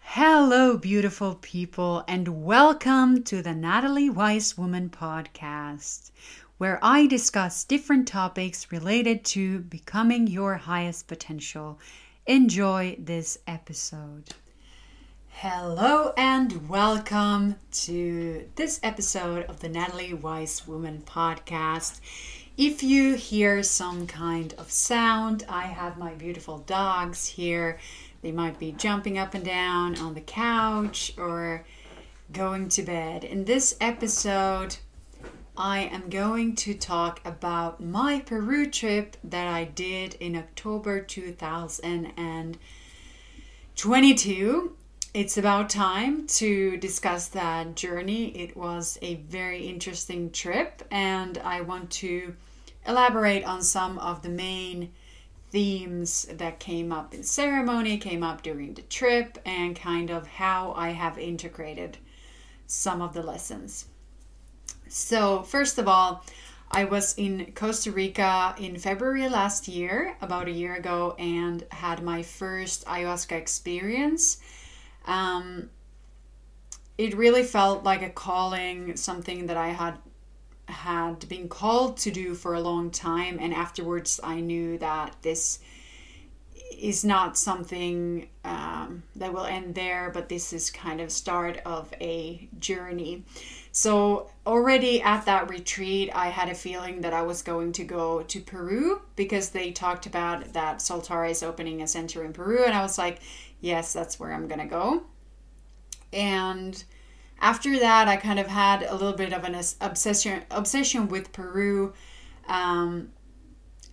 Hello, beautiful people, and welcome to the Natalie Wise Woman podcast, where I discuss different topics related to becoming your highest potential. Enjoy this episode. Hello, and welcome to this episode of the Natalie Wise Woman podcast. If you hear some kind of sound, I have my beautiful dogs here they might be jumping up and down on the couch or going to bed. In this episode, I am going to talk about my Peru trip that I did in October 2022. It's about time to discuss that journey. It was a very interesting trip, and I want to elaborate on some of the main themes that came up in ceremony, came up during the trip, and kind of how I have integrated some of the lessons. So, first of all, I was in Costa Rica in February last year, about a year ago, and had my first ayahuasca experience. Um, it really felt like a calling, something that I had had been called to do for a long time and afterwards i knew that this is not something um, that will end there but this is kind of start of a journey. So already at that retreat i had a feeling that i was going to go to peru because they talked about that soltara is opening a center in peru and i was like yes that's where i'm gonna go and after that, I kind of had a little bit of an obsession obsession with Peru, um,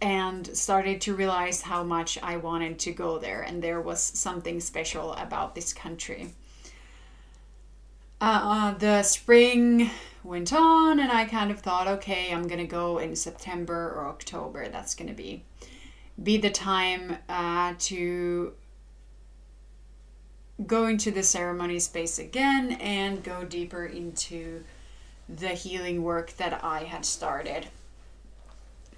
and started to realize how much I wanted to go there, and there was something special about this country. Uh, uh, the spring went on, and I kind of thought, okay, I'm gonna go in September or October. That's gonna be be the time uh, to go into the ceremony space again and go deeper into the healing work that I had started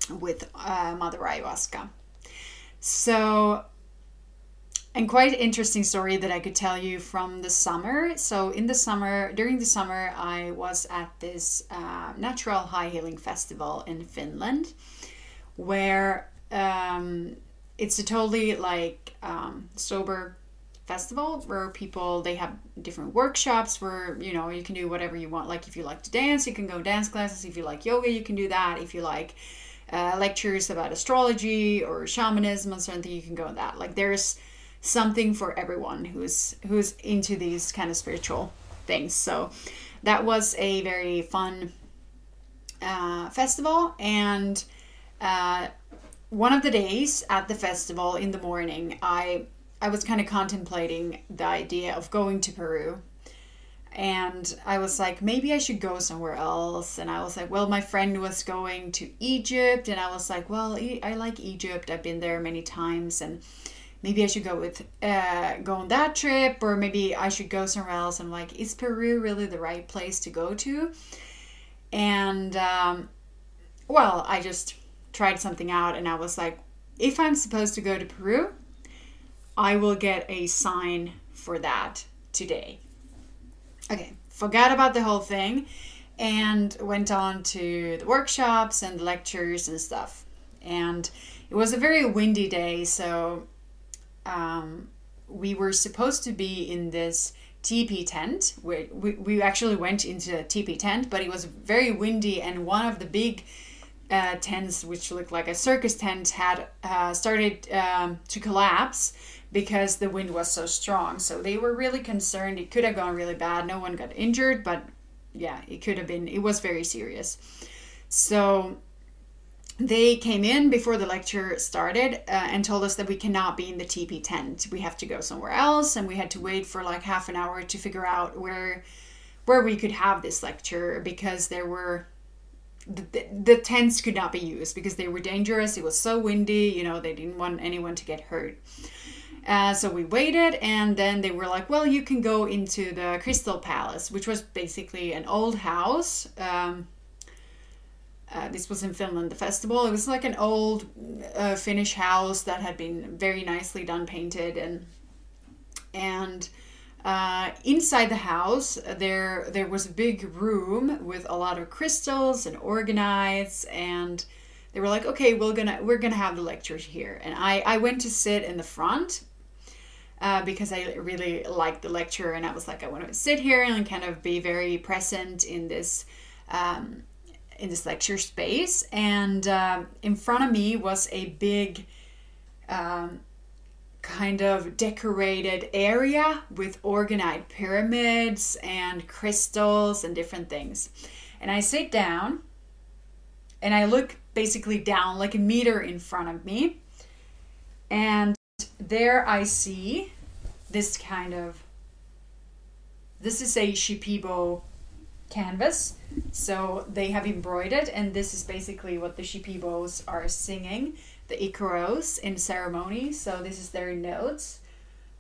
with uh, Mother Ayahuasca. So, and quite interesting story that I could tell you from the summer. So, in the summer, during the summer, I was at this uh, natural high healing festival in Finland where um, it's a totally like um, sober festival where people they have different workshops where you know you can do whatever you want. Like if you like to dance you can go dance classes. If you like yoga you can do that. If you like uh, lectures about astrology or shamanism or something you can go that. Like there's something for everyone who's who's into these kind of spiritual things. So that was a very fun uh, festival. And uh, one of the days at the festival in the morning i I was kind of contemplating the idea of going to Peru. And I was like, maybe I should go somewhere else. And I was like, well, my friend was going to Egypt. And I was like, well, I like Egypt. I've been there many times. And maybe I should go with uh, go on that trip, or maybe I should go somewhere else. I'm like, is Peru really the right place to go to? And um, well, I just tried something out, and I was like, if I'm supposed to go to Peru, I will get a sign for that today. Okay, forgot about the whole thing and went on to the workshops and the lectures and stuff. And it was a very windy day, so um, we were supposed to be in this teepee tent. We, we, we actually went into a teepee tent, but it was very windy, and one of the big uh, tents, which looked like a circus tent, had uh, started um, to collapse because the wind was so strong. So they were really concerned. It could have gone really bad. No one got injured, but yeah, it could have been, it was very serious. So they came in before the lecture started uh, and told us that we cannot be in the teepee tent. We have to go somewhere else, and we had to wait for like half an hour to figure out where where we could have this lecture because there were the, the, the tents could not be used because they were dangerous. It was so windy, you know, they didn't want anyone to get hurt. Uh, so we waited, and then they were like, "Well, you can go into the Crystal Palace, which was basically an old house." Um, uh, this was in Finland, the festival. It was like an old uh, Finnish house that had been very nicely done, painted, and and uh, inside the house there there was a big room with a lot of crystals and orgonites, and they were like, okay, we're gonna we're gonna have the lectures here, and I I went to sit in the front. Uh, because I really liked the lecture, and I was like, I want to sit here and kind of be very present in this um, in this lecture space, and uh, in front of me was a big um, kind of decorated area with orgonite pyramids and crystals and different things. And I sit down and I look basically down like a meter in front of me. And there I see this kind of this is a Shipibo canvas. So they have embroidered, and this is basically what the Shipibos are singing, the Icaros in ceremony. So this is their notes.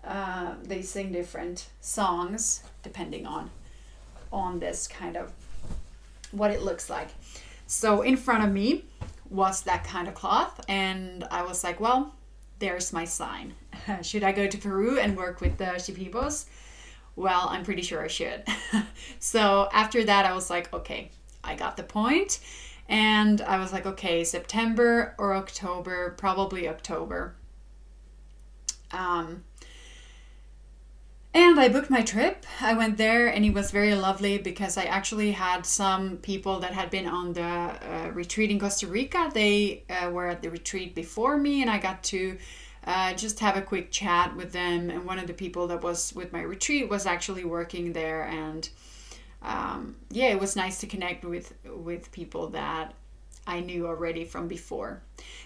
Uh, they sing different songs depending on on this kind of what it looks like. So in front of me was that kind of cloth, and I was like, well, there's my sign. Should I go to Peru and work with the Shipibos? well, I'm pretty sure I should. so after that, I was like, okay, I got the point. And I was like, okay, September or October, probably October. Um, and I booked my trip. I went there and it was very lovely because I actually had some people that had been on the uh, retreat in Costa Rica. They uh, were at the retreat before me and I got to uh, just have a quick chat with them. And one of the people that was with my retreat was actually working there, and um, yeah, it was nice to connect with with people that I knew already from before.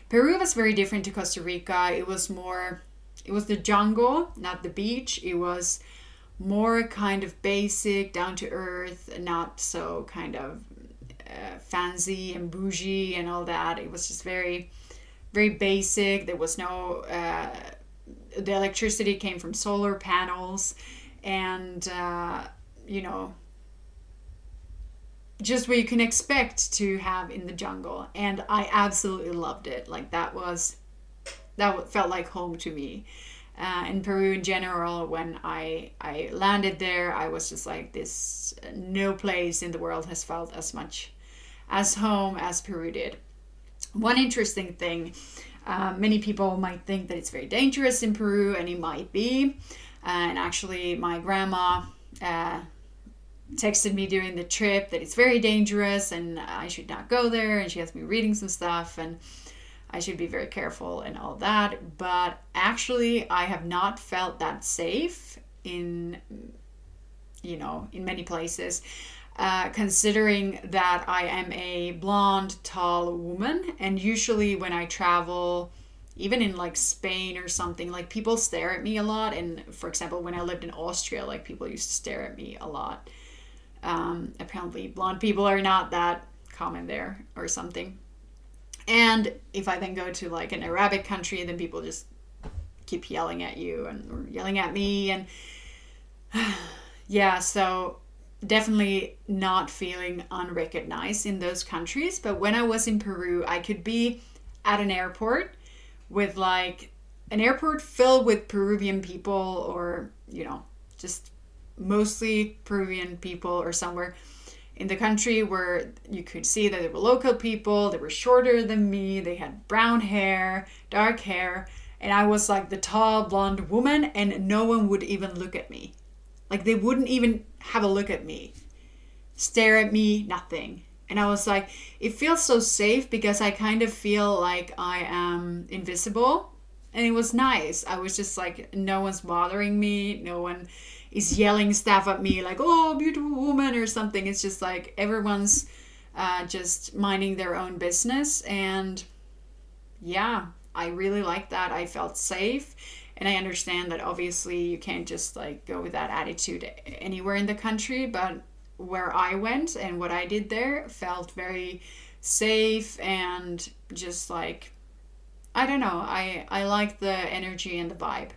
Peru was very different to Costa Rica. It was more, it was the jungle, not the beach. It was more kind of basic, down to earth, not so kind of uh, fancy and bougie and all that. It was just very very basic. There was no, uh, the electricity came from solar panels and, uh, you know, just what you can expect to have in the jungle. And I absolutely loved it. Like that was, that felt like home to me. Uh, in Peru in general, when I I landed there, I was just like this. No place in the world has felt as much as home as Peru did. One interesting thing uh, many people might think that it's very dangerous in Peru, and it might be. and actually, my grandma uh, texted me during the trip that it's very dangerous and I should not go there. And she has me reading some stuff, and I should be very careful and all that. But actually, I have not felt that safe in, you know, in many places. Uh, considering that I am a blonde, tall woman, and usually when I travel, even in like Spain or something, like people stare at me a lot. And for example, when I lived in Austria, like people used to stare at me a lot. Um, apparently, blonde people are not that common there or something. And if I then go to like an Arabic country, then people just keep yelling at you and yelling at me and yeah, so definitely not feeling unrecognized in those countries. But when I was in Peru, I could be at an airport with like an airport filled with Peruvian people or, you know, just mostly Peruvian people or somewhere in the country where you could see that they were local people, they were shorter than me, they had brown hair, dark hair, and I was like the tall blonde woman, and no one would even look at me. Like they wouldn't even have a look at me, stare at me, nothing. And I was like, it feels so safe because I kind of feel like I am invisible. And it was nice. I was just like, no one's bothering me. No one is yelling stuff at me, like, oh, beautiful woman, or something. It's just like everyone's uh, just minding their own business. And yeah, I really like that. I felt safe and I understand that obviously you can't just like go with that attitude anywhere in the country, but where I went and what I did there felt very safe and just like I don't know, I I like the energy and the vibe.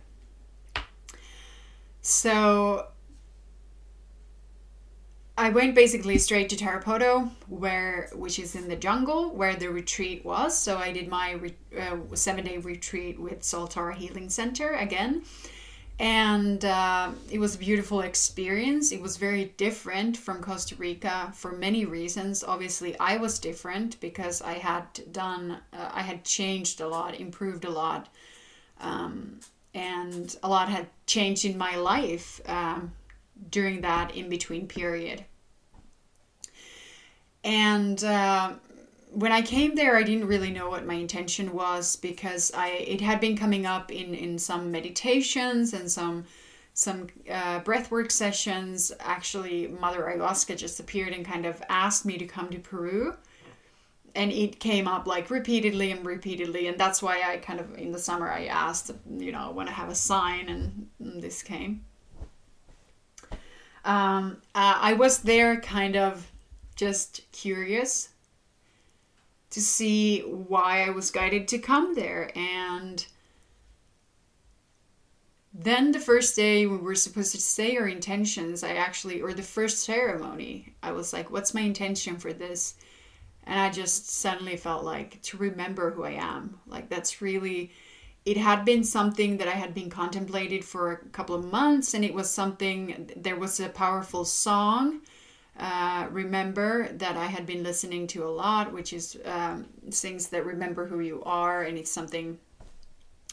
So I went basically straight to Tarapoto, where which is in the jungle where the retreat was. So I did my re- uh, seven day retreat with Soltara Healing Center again, and uh, it was a beautiful experience. It was very different from Costa Rica for many reasons. Obviously, I was different because I had done, uh, I had changed a lot, improved a lot, um, and a lot had changed in my life. Um, during that in between period. And uh, when I came there, I didn't really know what my intention was because I it had been coming up in in some meditations and some some uh, breathwork sessions. Actually, Mother Ayahuasca just appeared and kind of asked me to come to Peru. And it came up like repeatedly and repeatedly, and that's why I kind of in the summer I asked, you know, when I have a sign, and, and this came um, uh, I was there kind of just curious to see why I was guided to come there. And then the first day we were supposed to say our intentions, I actually, or the first ceremony, I was like, what's my intention for this? And I just suddenly felt like to remember who I am. Like, that's really it had been something that I had been contemplated for a couple of months, and it was something. There was a powerful song. Uh, remember that I had been listening to a lot, which is um, things that remember who you are, and it's something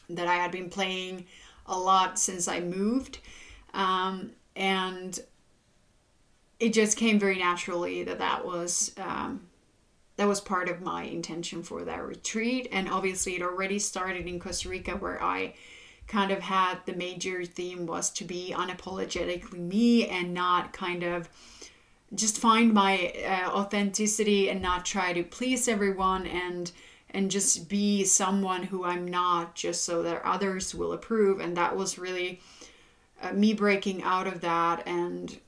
that I had been playing a lot since I moved, um, and it just came very naturally that that was um, that was part of my intention for that retreat. And obviously, it already started in Costa Rica, where I kind of had the major theme was to be unapologetically me and not kind of just find my uh, authenticity and not try to please everyone and and just be someone who I'm not just so that others will approve and that was really uh, me breaking out of that and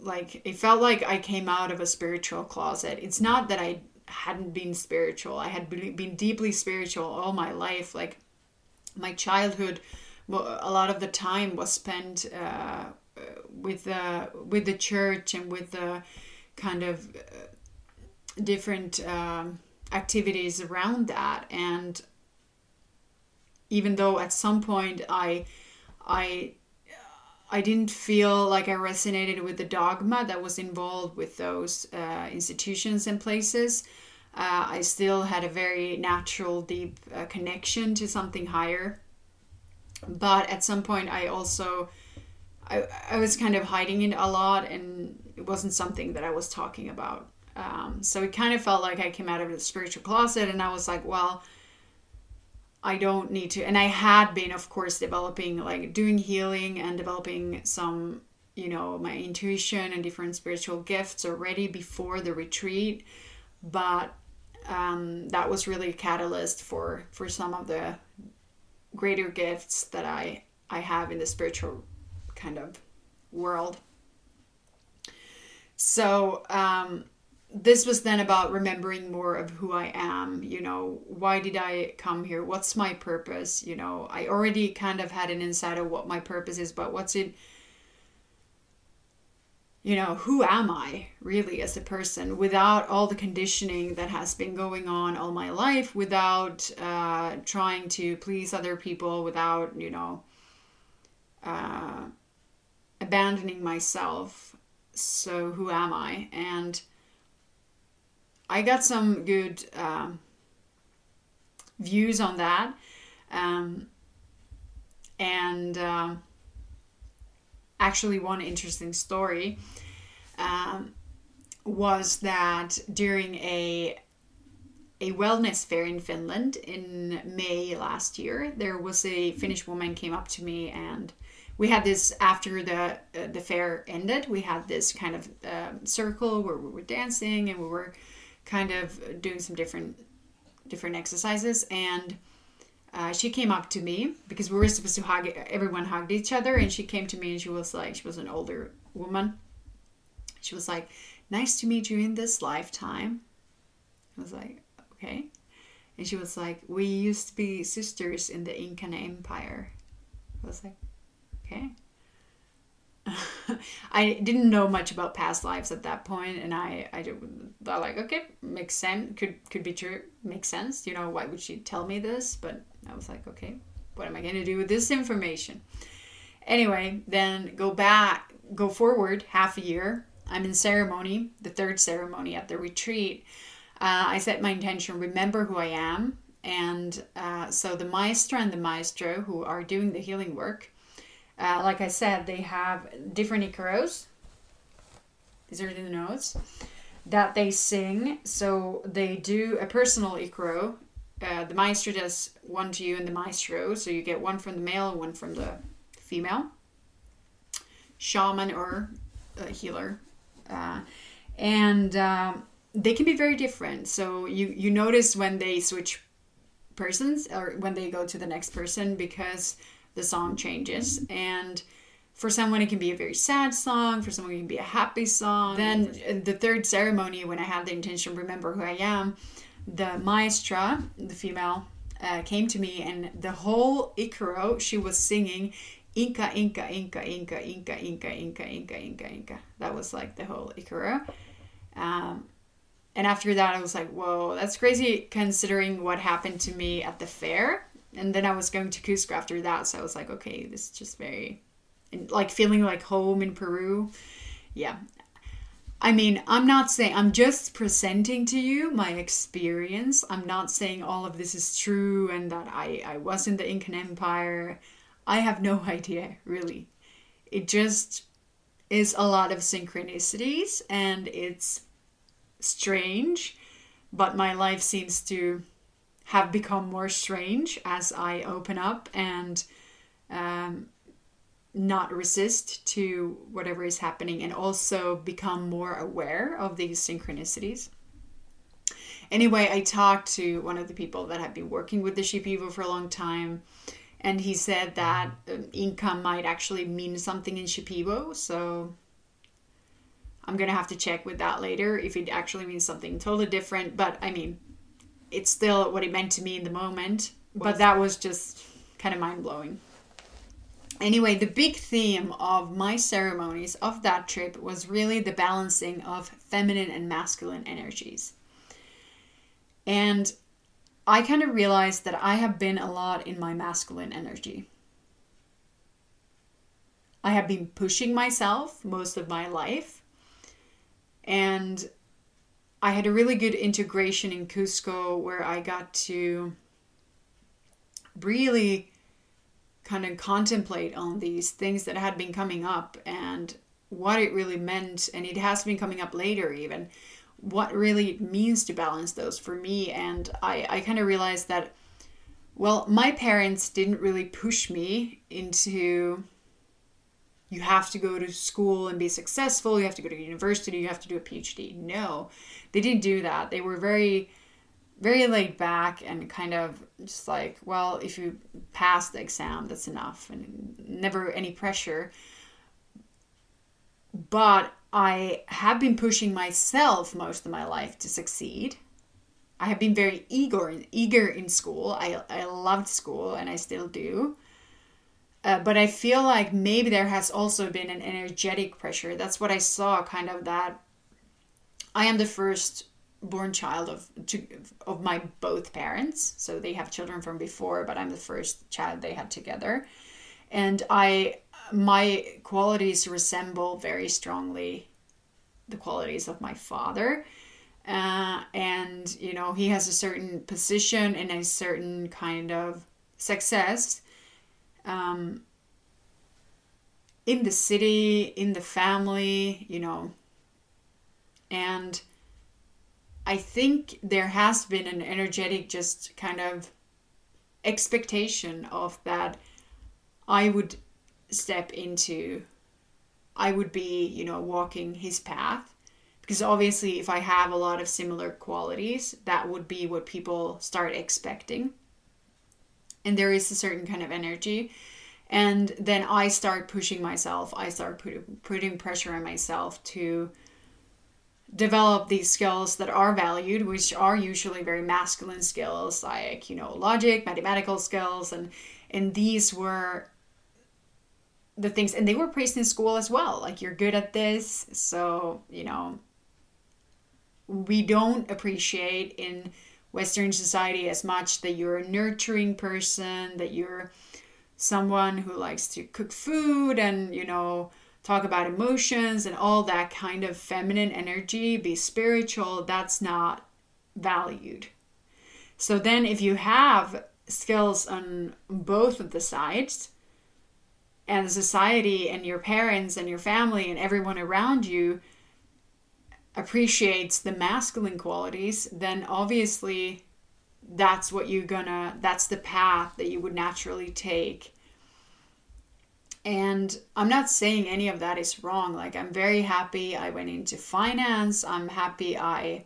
like it felt like I came out of a spiritual closet. It's not that I hadn't been spiritual. I had been deeply spiritual all my life. Like my childhood, a lot of the time was spent uh, with the with the church and with the kind of uh, different um, activities around that. And even though at some point I I I didn't feel like I resonated with the dogma that was involved with those uh, institutions and places. Uh, I still had a very natural, deep uh, connection to something higher. But at some point, I also I, I was kind of hiding it a lot, and it wasn't something that I was talking about. Um, so it kind of felt like I came out of the spiritual closet, and I was like, well I don't need to. And I had been, of course, developing, like doing healing and developing some, you know, my intuition and different spiritual gifts already before the retreat. But um, that was really a catalyst for for some of the greater gifts that I I have in the spiritual kind of world. So um, this was then about remembering more of who I am. You know, why did I come here? What's my purpose? You know, I already kind of had an insight of what my purpose is, but what's it? You know, who am I really as a person without all the conditioning that has been going on all my life, without uh, trying to please other people, without, you know, uh, abandoning myself. So, who am I? And I got some good um, views on that. Um, and uh, actually, one interesting story um, was that during a a wellness fair in Finland in May last year, there was a Finnish woman came up to me and we had this after the uh, the fair ended. We had this kind of uh, circle where we were dancing and we were kind of doing some different different exercises. And uh, she came up to me because we were supposed to hug everyone hugged each other. And she came to me and she was like she was an older woman. She was like nice to meet you in this lifetime. I was like okay. And she was like we used to be sisters in the incan empire. I was like okay I didn't know much about past lives at that point, and I I thought like okay, makes sense, could could be true, makes sense. You know, why would she tell me this? But I was like, okay, what am I going to do with this information? Anyway, then go back, go forward half a year. I'm in ceremony, the third ceremony at the retreat. Uh, I set my intention, remember who I am. And uh, so the maestro and the maestro who are doing the healing work, uh, like I said, they have different ikaros. These are the notes that they sing. So they do a personal ikaro. Uh, the maestro does one to you and the maestro. So you get one from the male and one from the female. Shaman or healer. Uh, and um, they can be very different. So you, you notice when they switch persons or when they go to the next person because the song changes. And for someone it can be a very sad song. For someone it can be a happy song. Then the third ceremony when i had the intention remember who i am the maestra the female uh, came to me and the whole ikaro she was singing inca inca inca inca inca inca inca inca inca inca. That was like the whole ikaro um, and after that i was like whoa that's crazy considering what happened to me at the fair and then I was going to Cusco after that, so I was like, okay, this is just very, like feeling like home in Peru. Yeah. I mean, I'm not saying, I'm just presenting to you my experience. I'm not saying all of this is true and that I, I was in the Incan Empire. I have no idea, really. It just is a lot of synchronicities and it's strange, but my life seems to have become more strange as I open up and um, not resist to whatever is happening and also become more aware of these synchronicities. Anyway, I talked to one of the people that had been working with the Shipibo for a long time, and he said that um, inca might actually mean something in Shipibo. So I'm gonna have to check with that later if it actually means something totally different. But I mean, it's still what it meant to me in the moment. But that was just kind of mind blowing. Anyway, the big theme of my ceremonies of that trip was really the balancing of feminine and masculine energies. And I kind of realized that I have been a lot in my masculine energy. I have been pushing myself most of my life. And I had a really good integration in Cusco where I got to really kind of contemplate on these things that had been coming up and what it really meant and it has been coming up later even what really it means to balance those for me. And i i kind of realized that well my parents didn't really push me into you have to go to school and be successful, you have to go to university, you have to do a PhD. No, they didn't do that. They were very, very laid back and kind of just like, well, if you pass the exam, that's enough, and never any pressure. But I have been pushing myself most of my life to succeed. I have been very eager eager in school. I, I loved school and I still do. Uh, but I feel like maybe there has also been an energetic pressure. That's what I saw, kind of that. I am the first born child of to, of my both parents, so they have children from before, but I'm the first child they had together, and I my qualities resemble very strongly the qualities of my father. Uh, and you know he has a certain position and a certain kind of success um, in the city, in the family, you know. And I think there has been an energetic, just kind of expectation of that I would step into, I would be, you know, walking his path. Because obviously, if I have a lot of similar qualities, that would be what people start expecting and there is a certain kind of energy. And then i start pushing myself. I start put, putting pressure on myself to develop these skills that are valued which are usually very masculine skills like you know logic mathematical skills and and these were the things and they were praised in school as well. Like you're good at this so you know we don't appreciate in western society as much that you're a nurturing person that you're someone who likes to cook food and you know talk about emotions and all that kind of feminine energy be spiritual that's not valued. So then if you have skills on both of the sides and society and your parents and your family and everyone around you appreciates the masculine qualities, then obviously that's what you're gonna, that's the path that you would naturally take. And I'm not saying any of that is wrong. Like, I'm very happy I went into finance. I'm happy I,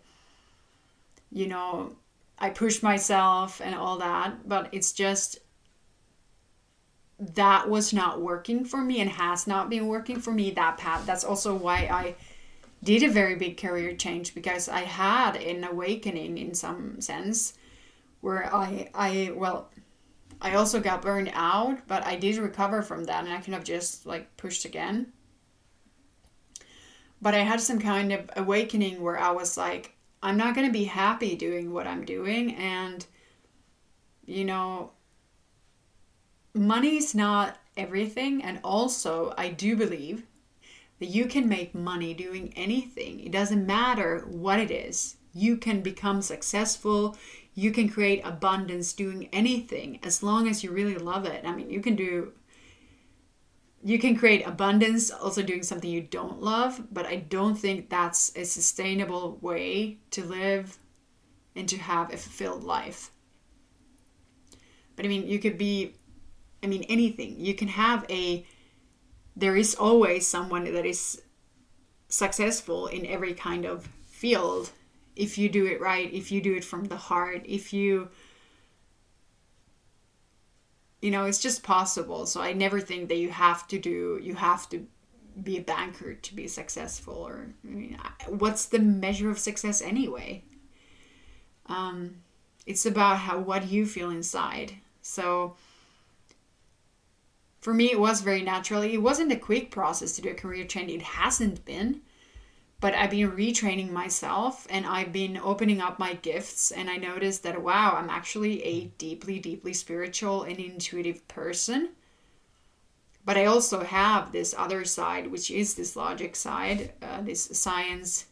you know, I pushed myself and all that. But it's just, that was not working for me and has not been working for me that path that's also why i did a very big career change because i had an awakening in some sense where i i well i also got burned out but i did recover from that and i kind of just like pushed again but i had some kind of awakening where i was like i'm not going to be happy doing what i'm doing and you know money's not everything. And also, I do believe that you can make money doing anything. It doesn't matter what it is. You can become successful. You can create abundance doing anything as long as you really love it. I mean, you can do you can create abundance also doing something you don't love, but I don't think that's a sustainable way to live and to have a fulfilled life. But I mean, you could be I mean, anything. You can have a, there is always someone that is successful in every kind of field. If you do it right, if you do it from the heart, if you, you know, it's just possible. So I never think that you have to do, you have to be a banker to be successful or I mean, what's the measure of success anyway? Um, it's about how what you feel inside. So for me, it was very natural. It wasn't a quick process to do a career change. It hasn't been. But I've been retraining myself and I've been opening up my gifts. And I noticed that, wow, I'm actually a deeply, deeply spiritual and intuitive person. But I also have this other side, which is this logic side, uh, this science,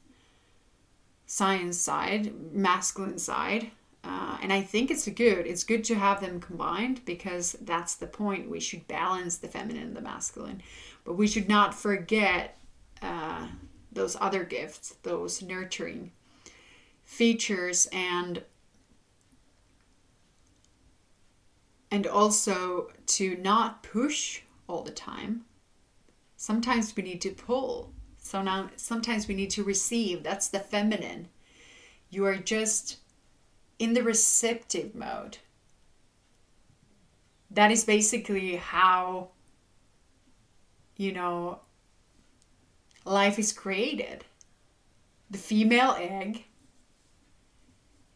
science side, masculine side uh, and I think it's good. It's good to have them combined because that's the point. We should balance the feminine and the masculine, but we should not forget uh, those other gifts, those nurturing features, and and also to not push all the time. Sometimes we need to pull. So now sometimes we need to receive. That's the feminine. You are just in the receptive mode. That is basically how, you know, life is created. The female egg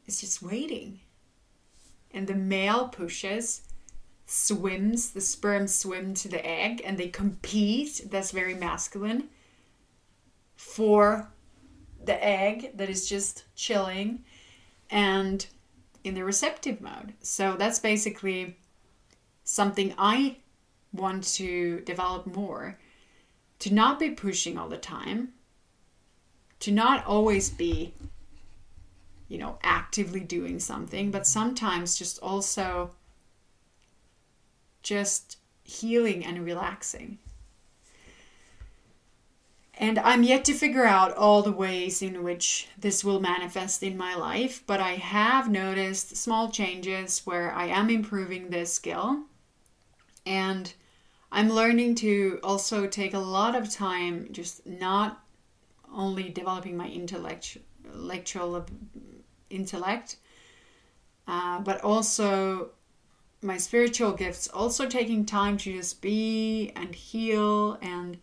is just waiting. And the male pushes, swims, the sperm swim to the egg, and they compete. That's very masculine. For the egg that is just chilling. And in the receptive mode. So that's basically something I want to develop more to not be pushing all the time, to not always be, you know, actively doing something, but sometimes just also just healing and relaxing. And I'm yet to figure out all the ways in which this will manifest in my life, but I have noticed small changes where I am improving this skill. And I'm learning to also take a lot of time just not only developing my intellectual intellect, uh, but also my spiritual gifts, also taking time to just be and heal and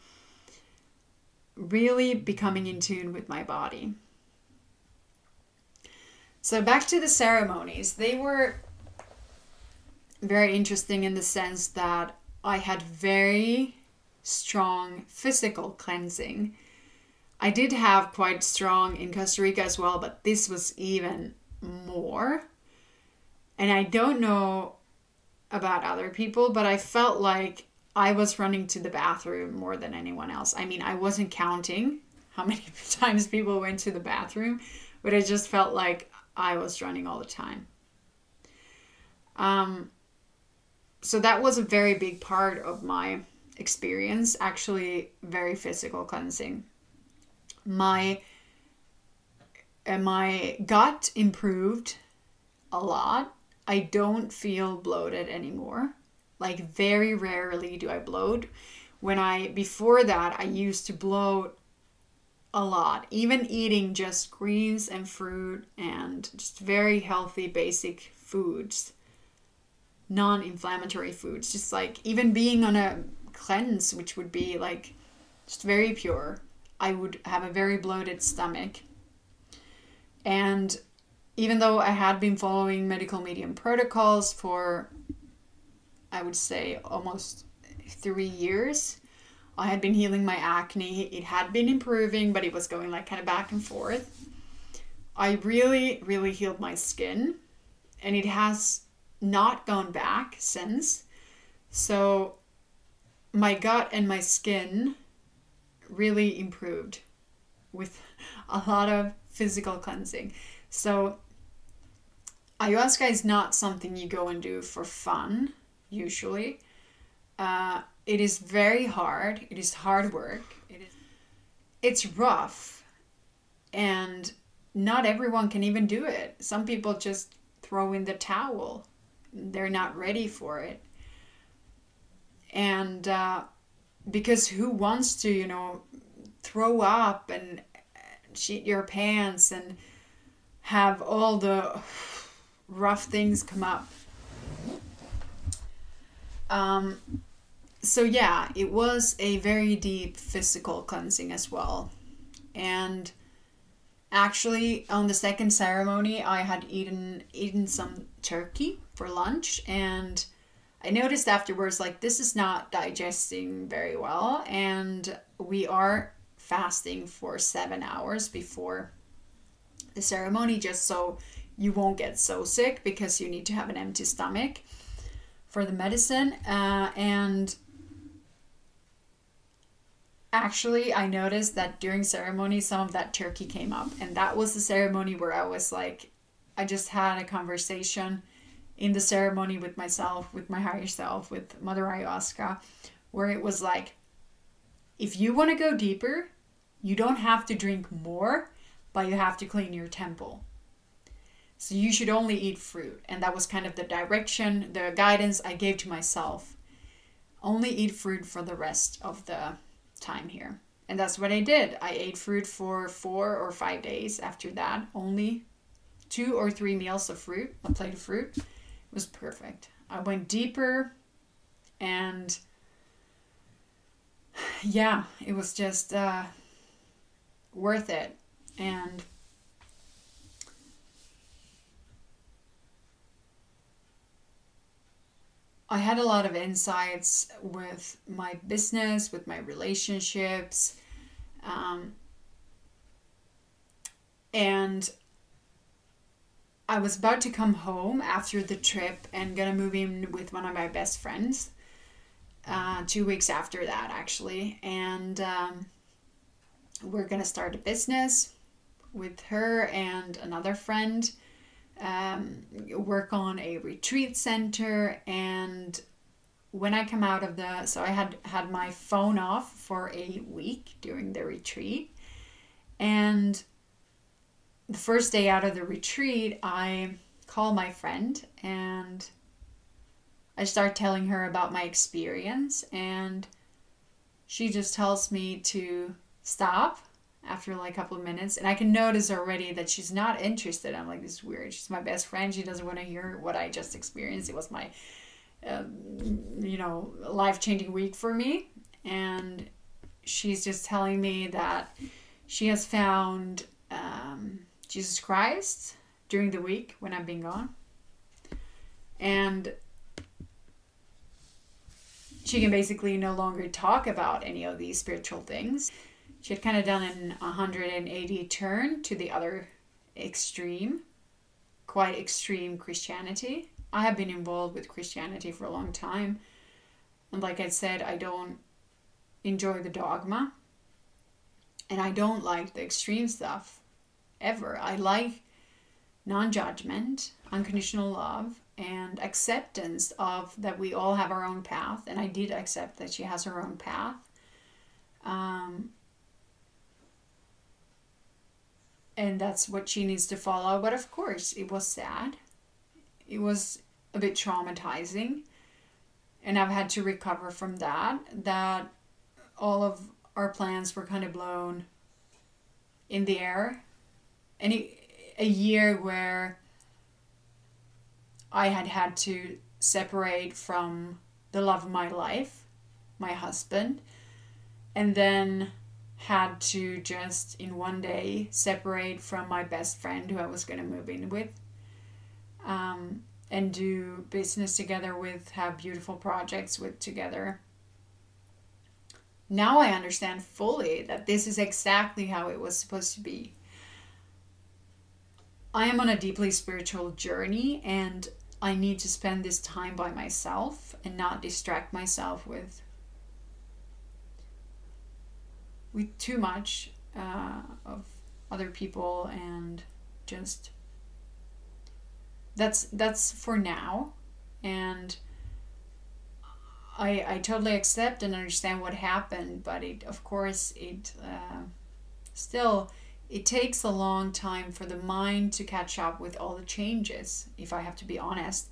really becoming in tune with my body. So, back to the ceremonies, they were very interesting in the sense that I had very strong physical cleansing. I did have quite strong in Costa Rica as well, but this was even more. And I don't know about other people, but I felt like I was running to the bathroom more than anyone else. I mean, I wasn't counting how many times people went to the bathroom, but it just felt like I was running all the time. Um, so that was a very big part of my experience, actually, very physical cleansing. My my gut improved a lot. I don't feel bloated anymore. Like very rarely do I bloat. When I before that I used to bloat a lot, even eating just greens and fruit and just very healthy basic foods, non inflammatory foods. Just like even being on a cleanse, which would be like just very pure, I would have a very bloated stomach. And even though I had been following medical medium protocols for, I would say, almost three years, I had been healing my acne. It had been improving, but it was going like kind of back and forth. I really, really healed my skin, and it has not gone back since. So, my gut and my skin really improved with a lot of physical cleansing. So, ayahuasca is not something you go and do for fun, usually. Uh, it is very hard. It is hard work. It is it's rough. And not everyone can even do it. Some people just throw in the towel. They're not ready for it. And uh, because who wants to, you know, throw up and shit your pants and have all the rough things come up? Um, so yeah, it was a very deep physical cleansing as well. And actually on the second ceremony I had eaten eaten some turkey for lunch. And I noticed afterwards like this is not digesting very well. And we are fasting for 7 hours before the ceremony just so you won't get so sick because you need to have an empty stomach for the medicine uh, and actually i noticed that during ceremony some of that turkey came up and that was the ceremony where i was like i just had a conversation in the ceremony with myself with my higher self with mother ayahuasca where it was like if you want to go deeper you don't have to drink more but you have to clean your temple so you should only eat fruit and that was kind of the direction the guidance i gave to myself only eat fruit for the rest of the time here. And that's what I did. I ate fruit for four or five days after that. Only two or three meals of fruit, a plate of fruit. It was perfect. I went deeper and yeah, it was just uh, worth it. And I had a lot of insights with my business, with my relationships. Um, and I was about to come home after the trip and gonna move in with one of my best friends. Uh, two weeks after that, actually, and um, we're gonna start a business with her and another friend um, work on a retreat center and when I come out of the so I had had my phone off for a week during the retreat and the first day out of the retreat I call my friend and I start telling her about my experience and she just tells me to stop after like a couple of minutes and i can notice already that she's not interested. I'm like this is weird. She's my best friend. She doesn't want to hear what i just experienced. It was my um, you know life-changing week for me and she's just telling me that she has found um, jesus christ during the week when i've been gone and she can basically no longer talk about any of these spiritual things. She had kind of done an 180 turn to the other extreme, quite extreme Christianity. I have been involved with Christianity for a long time. And like I said, I don't enjoy the dogma. And I don't like the extreme stuff ever. I like non judgment, unconditional love, and acceptance of that we all have our own path. And I did accept that she has her own path. Um, and that's what she needs to follow. But of course, it was sad. It was a bit traumatizing. And I've had to recover from that. That all of our plans were kind of blown in the air. And a year where I had had to separate from the love of my life, my husband, and then had to just in one day separate from my best friend who I was going to move in with um, and do business together with, have beautiful projects with together. Now I understand fully that this is exactly how it was supposed to be. I am on a deeply spiritual journey and I need to spend this time by myself and not distract myself with with too much uh, of other people and just that's that's for now. And I I totally accept and understand what happened but it of course it uh, still it takes a long time for the mind to catch up with all the changes if I have to be honest.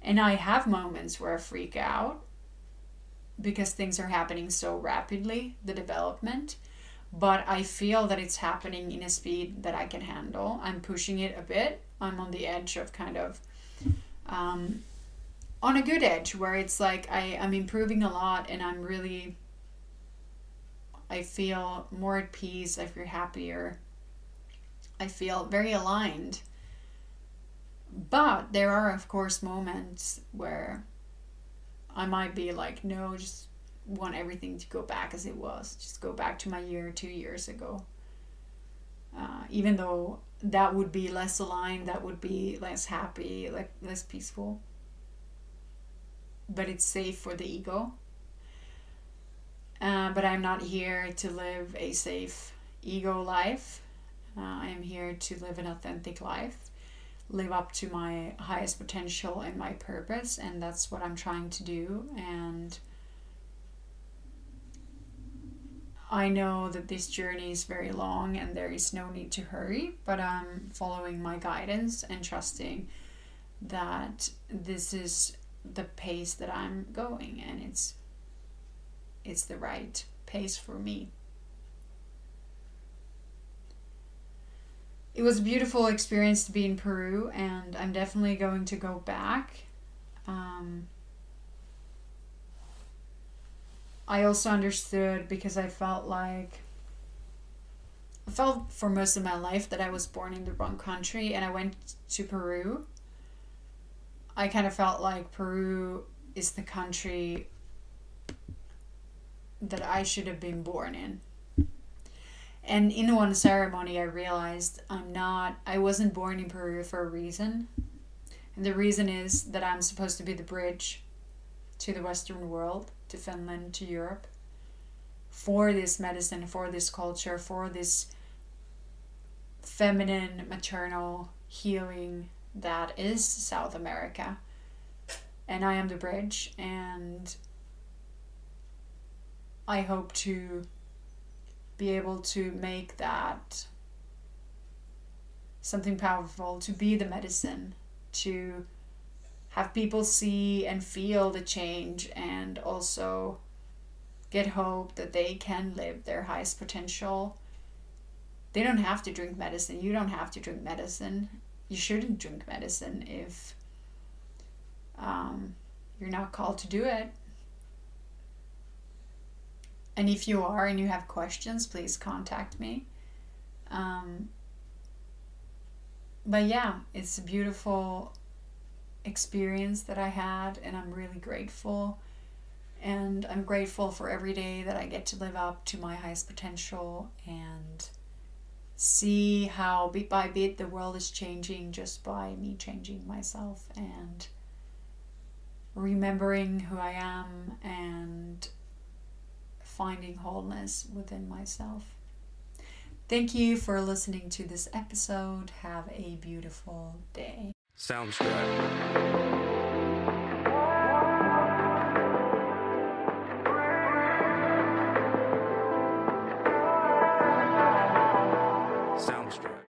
And I have moments where I freak out because things are happening so rapidly, the development. But I feel that it's happening in a speed that I can handle. I'm pushing it a bit. I'm on the edge of kind of um, on a good edge where it's like I, I'm improving a lot and I'm really I feel more at peace, I feel happier. I feel very aligned. But there are of course moments where I might be like, no, just want everything to go back as it was. Just go back to my year two years ago. Uh, even though that would be less aligned, that would be less happy, like less peaceful. But it's safe for the ego. Uh, but I'm not here to live a safe ego life. Uh, I am here to live an authentic life live up to my highest potential and my purpose and that's what i'm trying to do. And i know that this journey is very long and there is no need to hurry but i'm following my guidance and trusting that this is the pace that i'm going and it's it's the right pace for me it was a beautiful experience to be in Peru, and I'm definitely going to go back. Um, I also understood because I felt like I felt for most of my life that I was born in the wrong country, and I went to Peru. I kind of felt like Peru is the country that I should have been born in and in one ceremony i realized i'm not i wasn't born in peru for a reason. And the reason is that i'm supposed to be the bridge to the western world to finland to europe for this medicine for this culture for this feminine maternal healing that is south america. And i am the bridge and i hope to be able to make that something powerful, to be the medicine, to have people see and feel the change and also get hope that they can live their highest potential. They don't have to drink medicine. You don't have to drink medicine. You shouldn't drink medicine if um, you're not called to do it. And if you are and you have questions, please contact me. Um, but yeah, it's a beautiful experience that I had, and I'm really grateful. And I'm grateful for every day that I get to live up to my highest potential and see how bit by bit the world is changing just by me changing myself and remembering who I am and finding wholeness within myself. Thank you for listening to this episode. Have a beautiful day. Sounds good.